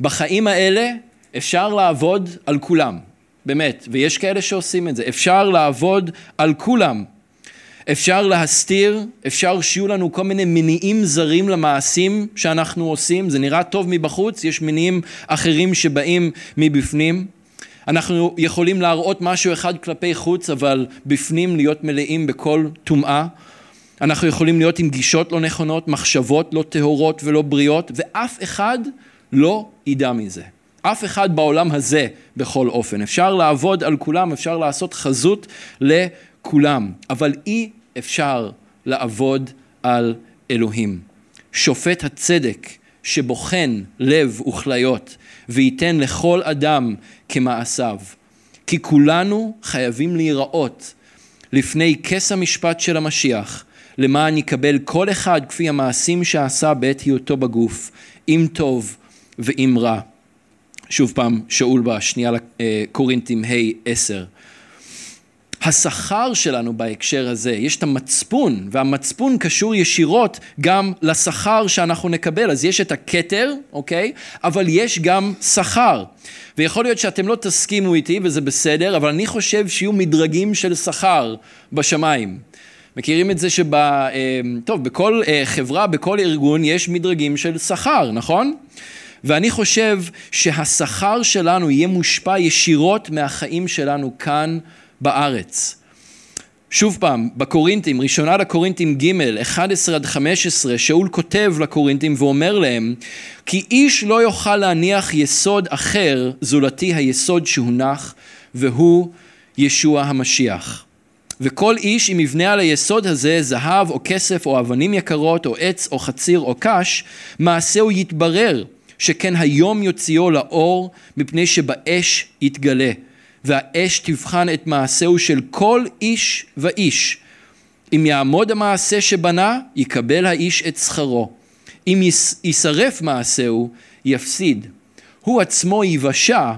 בחיים האלה אפשר לעבוד על כולם, באמת, ויש כאלה שעושים את זה, אפשר לעבוד על כולם. אפשר להסתיר, אפשר שיהיו לנו כל מיני מניעים זרים למעשים שאנחנו עושים, זה נראה טוב מבחוץ, יש מניעים אחרים שבאים מבפנים. אנחנו יכולים להראות משהו אחד כלפי חוץ, אבל בפנים להיות מלאים בכל טומאה. אנחנו יכולים להיות עם גישות לא נכונות, מחשבות לא טהורות ולא בריאות, ואף אחד לא ידע מזה. אף אחד בעולם הזה בכל אופן. אפשר לעבוד על כולם, אפשר לעשות חזות לכולם, אבל אי אפשר לעבוד על אלוהים. שופט הצדק שבוחן לב וכליות וייתן לכל אדם כמעשיו. כי כולנו חייבים להיראות לפני כס המשפט של המשיח, למען יקבל כל אחד כפי המעשים שעשה בעת היותו בגוף, אם טוב ואם רע. שוב פעם, שאול בשנייה לקורינתים ה' עשר. השכר שלנו בהקשר הזה, יש את המצפון, והמצפון קשור ישירות גם לשכר שאנחנו נקבל. אז יש את הכתר, אוקיי? אבל יש גם שכר. ויכול להיות שאתם לא תסכימו איתי, וזה בסדר, אבל אני חושב שיהיו מדרגים של שכר בשמיים. מכירים את זה שב... אה, טוב, בכל אה, חברה, בכל ארגון, יש מדרגים של שכר, נכון? ואני חושב שהשכר שלנו יהיה מושפע ישירות מהחיים שלנו כאן בארץ. שוב פעם, בקורינטים, ראשונה לקורינטים ג', 11 עד 15, שאול כותב לקורינטים ואומר להם, כי איש לא יוכל להניח יסוד אחר זולתי היסוד שהונח, והוא ישוע המשיח. וכל איש אם יבנה על היסוד הזה זהב או כסף או אבנים יקרות או עץ או חציר או קש, מעשהו יתברר, שכן היום יוציאו לאור מפני שבאש יתגלה. והאש תבחן את מעשהו של כל איש ואיש. אם יעמוד המעשה שבנה, יקבל האיש את שכרו. אם יישרף מעשהו, יפסיד. הוא עצמו ייוושע,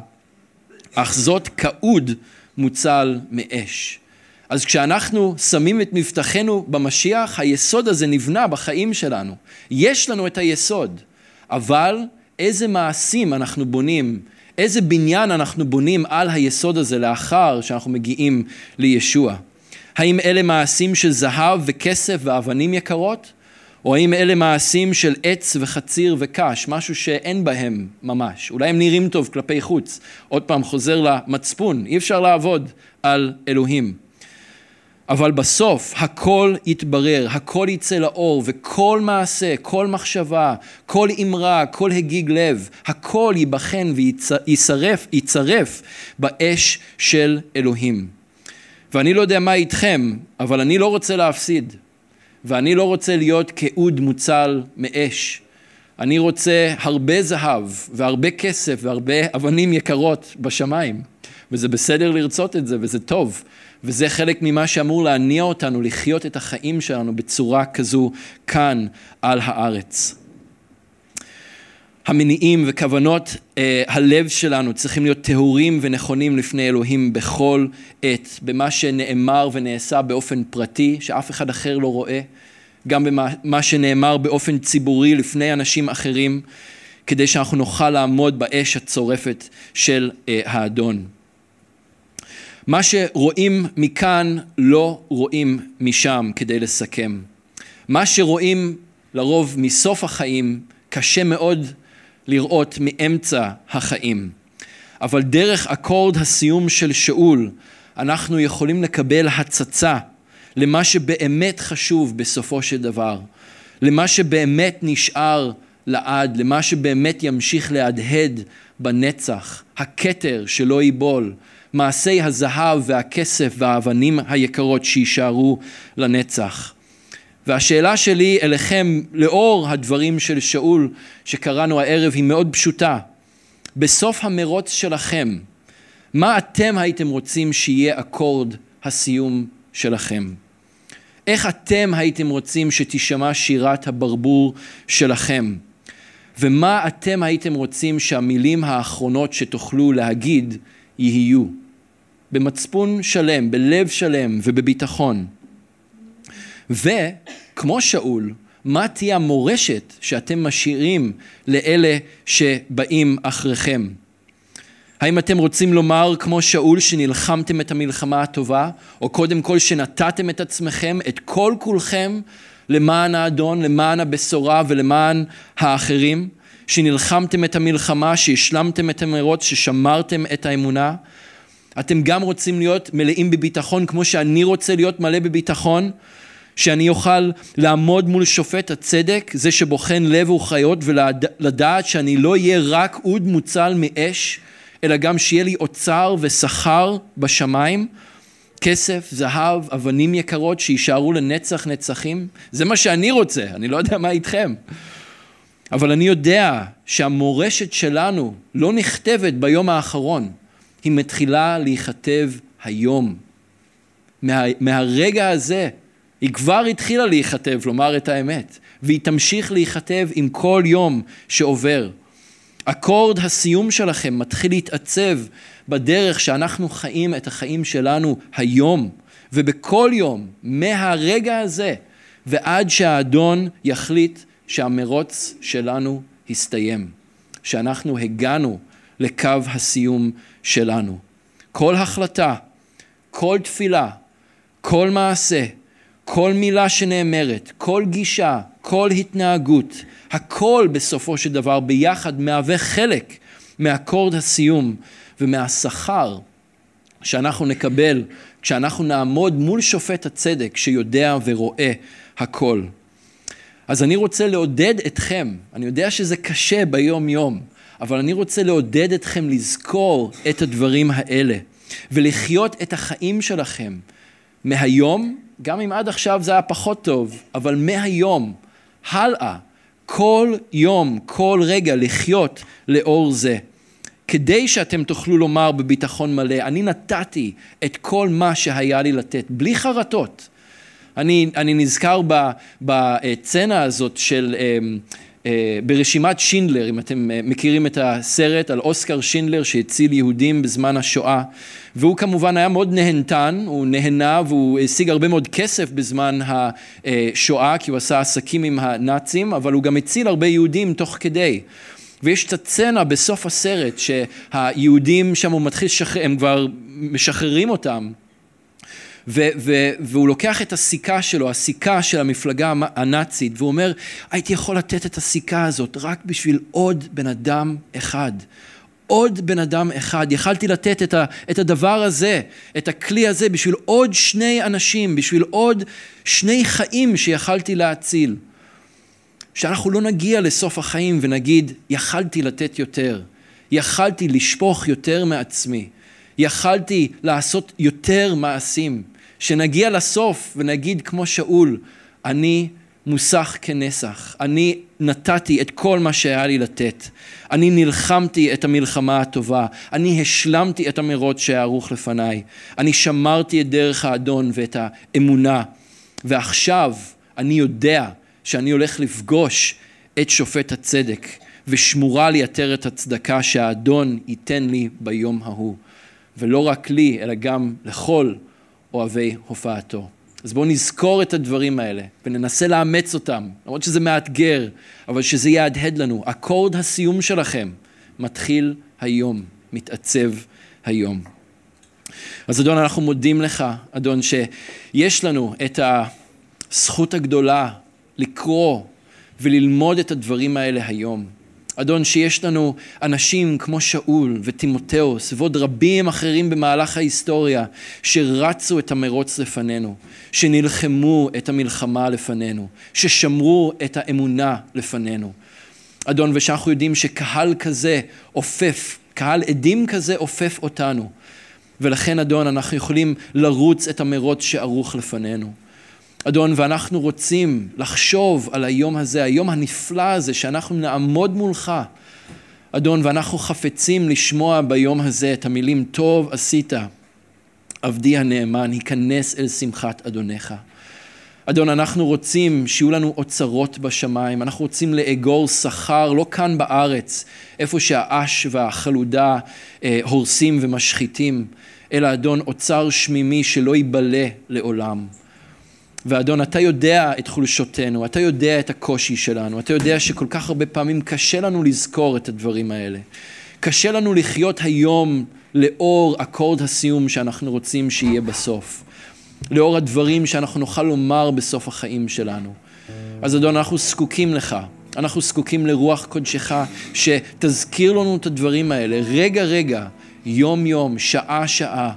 אך זאת כאוד מוצל מאש. אז כשאנחנו שמים את מבטחנו במשיח, היסוד הזה נבנה בחיים שלנו. יש לנו את היסוד, אבל איזה מעשים אנחנו בונים איזה בניין אנחנו בונים על היסוד הזה לאחר שאנחנו מגיעים לישוע? האם אלה מעשים של זהב וכסף ואבנים יקרות? או האם אלה מעשים של עץ וחציר וקש, משהו שאין בהם ממש? אולי הם נראים טוב כלפי חוץ. עוד פעם חוזר למצפון, אי אפשר לעבוד על אלוהים. אבל בסוף הכל יתברר, הכל יצא לאור, וכל מעשה, כל מחשבה, כל אמרה, כל הגיג לב, הכל ייבחן ויישרף ייצרף באש של אלוהים. ואני לא יודע מה איתכם, אבל אני לא רוצה להפסיד, ואני לא רוצה להיות כאוד מוצל מאש. אני רוצה הרבה זהב והרבה כסף והרבה אבנים יקרות בשמיים, וזה בסדר לרצות את זה, וזה טוב. וזה חלק ממה שאמור להניע אותנו לחיות את החיים שלנו בצורה כזו כאן על הארץ. המניעים וכוונות אה, הלב שלנו צריכים להיות טהורים ונכונים לפני אלוהים בכל עת, במה שנאמר ונעשה באופן פרטי, שאף אחד אחר לא רואה, גם במה שנאמר באופן ציבורי לפני אנשים אחרים, כדי שאנחנו נוכל לעמוד באש הצורפת של אה, האדון. מה שרואים מכאן לא רואים משם כדי לסכם. מה שרואים לרוב מסוף החיים קשה מאוד לראות מאמצע החיים. אבל דרך אקורד הסיום של שאול אנחנו יכולים לקבל הצצה למה שבאמת חשוב בסופו של דבר, למה שבאמת נשאר לעד, למה שבאמת ימשיך להדהד בנצח, הכתר שלא ייבול, מעשי הזהב והכסף והאבנים היקרות שיישארו לנצח. והשאלה שלי אליכם, לאור הדברים של שאול שקראנו הערב, היא מאוד פשוטה. בסוף המרוץ שלכם, מה אתם הייתם רוצים שיהיה אקורד הסיום שלכם? איך אתם הייתם רוצים שתישמע שירת הברבור שלכם? ומה אתם הייתם רוצים שהמילים האחרונות שתוכלו להגיד יהיו? במצפון שלם, בלב שלם ובביטחון. וכמו שאול, מה תהיה המורשת שאתם משאירים לאלה שבאים אחריכם? האם אתם רוצים לומר כמו שאול שנלחמתם את המלחמה הטובה, או קודם כל שנתתם את עצמכם, את כל כולכם, למען האדון, למען הבשורה ולמען האחרים? שנלחמתם את המלחמה, שהשלמתם את המרוץ, ששמרתם את האמונה? אתם גם רוצים להיות מלאים בביטחון כמו שאני רוצה להיות מלא בביטחון? שאני אוכל לעמוד מול שופט הצדק, זה שבוחן לב וחיות, ולדעת שאני לא אהיה רק אוד מוצל מאש, אלא גם שיהיה לי אוצר ושכר בשמיים, כסף, זהב, אבנים יקרות שיישארו לנצח נצחים. זה מה שאני רוצה, אני לא יודע מה איתכם. אבל אני יודע שהמורשת שלנו לא נכתבת ביום האחרון, היא מתחילה להיכתב היום. מה, מהרגע הזה היא כבר התחילה להיכתב, לומר את האמת, והיא תמשיך להיכתב עם כל יום שעובר. אקורד הסיום שלכם מתחיל להתעצב בדרך שאנחנו חיים את החיים שלנו היום, ובכל יום, מהרגע הזה ועד שהאדון יחליט שהמרוץ שלנו הסתיים, שאנחנו הגענו לקו הסיום שלנו. כל החלטה, כל תפילה, כל מעשה, כל מילה שנאמרת, כל גישה, כל התנהגות, הכל בסופו של דבר ביחד מהווה חלק מאקורד הסיום ומהשכר שאנחנו נקבל כשאנחנו נעמוד מול שופט הצדק שיודע ורואה הכל. אז אני רוצה לעודד אתכם, אני יודע שזה קשה ביום יום, אבל אני רוצה לעודד אתכם לזכור את הדברים האלה ולחיות את החיים שלכם מהיום גם אם עד עכשיו זה היה פחות טוב, אבל מהיום, הלאה, כל יום, כל רגע לחיות לאור זה. כדי שאתם תוכלו לומר בביטחון מלא, אני נתתי את כל מה שהיה לי לתת, בלי חרטות. אני, אני נזכר בצנה הזאת של אה, ברשימת שינדלר, אם אתם אה, מכירים את הסרט על אוסקר שינדלר שהציל יהודים בזמן השואה, והוא כמובן היה מאוד נהנתן, הוא נהנה והוא השיג הרבה מאוד כסף בזמן השואה, כי הוא עשה עסקים עם הנאצים, אבל הוא גם הציל הרבה יהודים תוך כדי. ויש את הצצנה בסוף הסרט שהיהודים שם הוא מתחיל לשחרר, הם כבר משחררים אותם ו- ו- והוא לוקח את הסיכה שלו, הסיכה של המפלגה הנאצית, והוא אומר, הייתי יכול לתת את הסיכה הזאת רק בשביל עוד בן אדם אחד. עוד בן אדם אחד, יכלתי לתת את, ה, את הדבר הזה, את הכלי הזה, בשביל עוד שני אנשים, בשביל עוד שני חיים שיכלתי להציל. שאנחנו לא נגיע לסוף החיים ונגיד, יכלתי לתת יותר, יכלתי לשפוך יותר מעצמי, יכלתי לעשות יותר מעשים. שנגיע לסוף ונגיד כמו שאול, אני מוסך כנסח, אני נתתי את כל מה שהיה לי לתת, אני נלחמתי את המלחמה הטובה, אני השלמתי את המרוץ שהיה ערוך לפניי, אני שמרתי את דרך האדון ואת האמונה, ועכשיו אני יודע שאני הולך לפגוש את שופט הצדק, ושמורה לי עטרת הצדקה שהאדון ייתן לי ביום ההוא. ולא רק לי, אלא גם לכל אוהבי הופעתו. אז בואו נזכור את הדברים האלה וננסה לאמץ אותם, למרות שזה מאתגר, אבל שזה יהדהד לנו. אקורד הסיום שלכם מתחיל היום, מתעצב היום. אז אדון, אנחנו מודים לך, אדון, שיש לנו את הזכות הגדולה לקרוא וללמוד את הדברים האלה היום. אדון, שיש לנו אנשים כמו שאול וטימותאוס ועוד רבים אחרים במהלך ההיסטוריה שרצו את המרוץ לפנינו, שנלחמו את המלחמה לפנינו, ששמרו את האמונה לפנינו. אדון, ושאנחנו יודעים שקהל כזה עופף, קהל עדים כזה עופף אותנו. ולכן, אדון, אנחנו יכולים לרוץ את המרוץ שערוך לפנינו. אדון, ואנחנו רוצים לחשוב על היום הזה, היום הנפלא הזה, שאנחנו נעמוד מולך, אדון, ואנחנו חפצים לשמוע ביום הזה את המילים טוב עשית, עבדי הנאמן, היכנס אל שמחת אדונך. אדון, אנחנו רוצים שיהיו לנו אוצרות בשמיים, אנחנו רוצים לאגור שכר, לא כאן בארץ, איפה שהאש והחלודה אה, הורסים ומשחיתים, אלא אדון, אוצר שמימי שלא ייבלה לעולם. ואדון, אתה יודע את חולשותינו, אתה יודע את הקושי שלנו, אתה יודע שכל כך הרבה פעמים קשה לנו לזכור את הדברים האלה. קשה לנו לחיות היום לאור אקורד הסיום שאנחנו רוצים שיהיה בסוף. לאור הדברים שאנחנו נוכל לומר בסוף החיים שלנו. אז אדון, אנחנו זקוקים לך. אנחנו זקוקים לרוח קודשך שתזכיר לנו את הדברים האלה רגע רגע, יום יום, שעה שעה.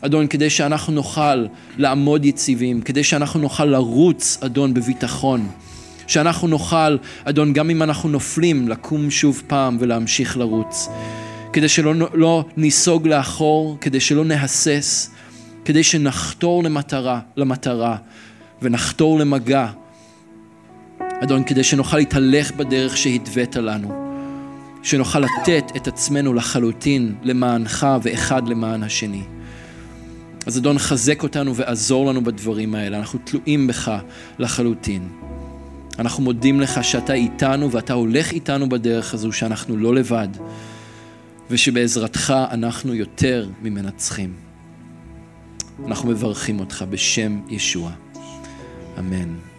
אדון, כדי שאנחנו נוכל לעמוד יציבים, כדי שאנחנו נוכל לרוץ, אדון, בביטחון. שאנחנו נוכל, אדון, גם אם אנחנו נופלים, לקום שוב פעם ולהמשיך לרוץ. כדי שלא לא ניסוג לאחור, כדי שלא נהסס, כדי שנחתור למטרה, למטרה ונחתור למגע. אדון, כדי שנוכל להתהלך בדרך שהתווית לנו. שנוכל לתת את עצמנו לחלוטין למענך ואחד למען השני. אז אדון, חזק אותנו ועזור לנו בדברים האלה. אנחנו תלויים בך לחלוטין. אנחנו מודים לך שאתה איתנו ואתה הולך איתנו בדרך הזו, שאנחנו לא לבד, ושבעזרתך אנחנו יותר ממנצחים. אנחנו מברכים אותך בשם ישוע. אמן.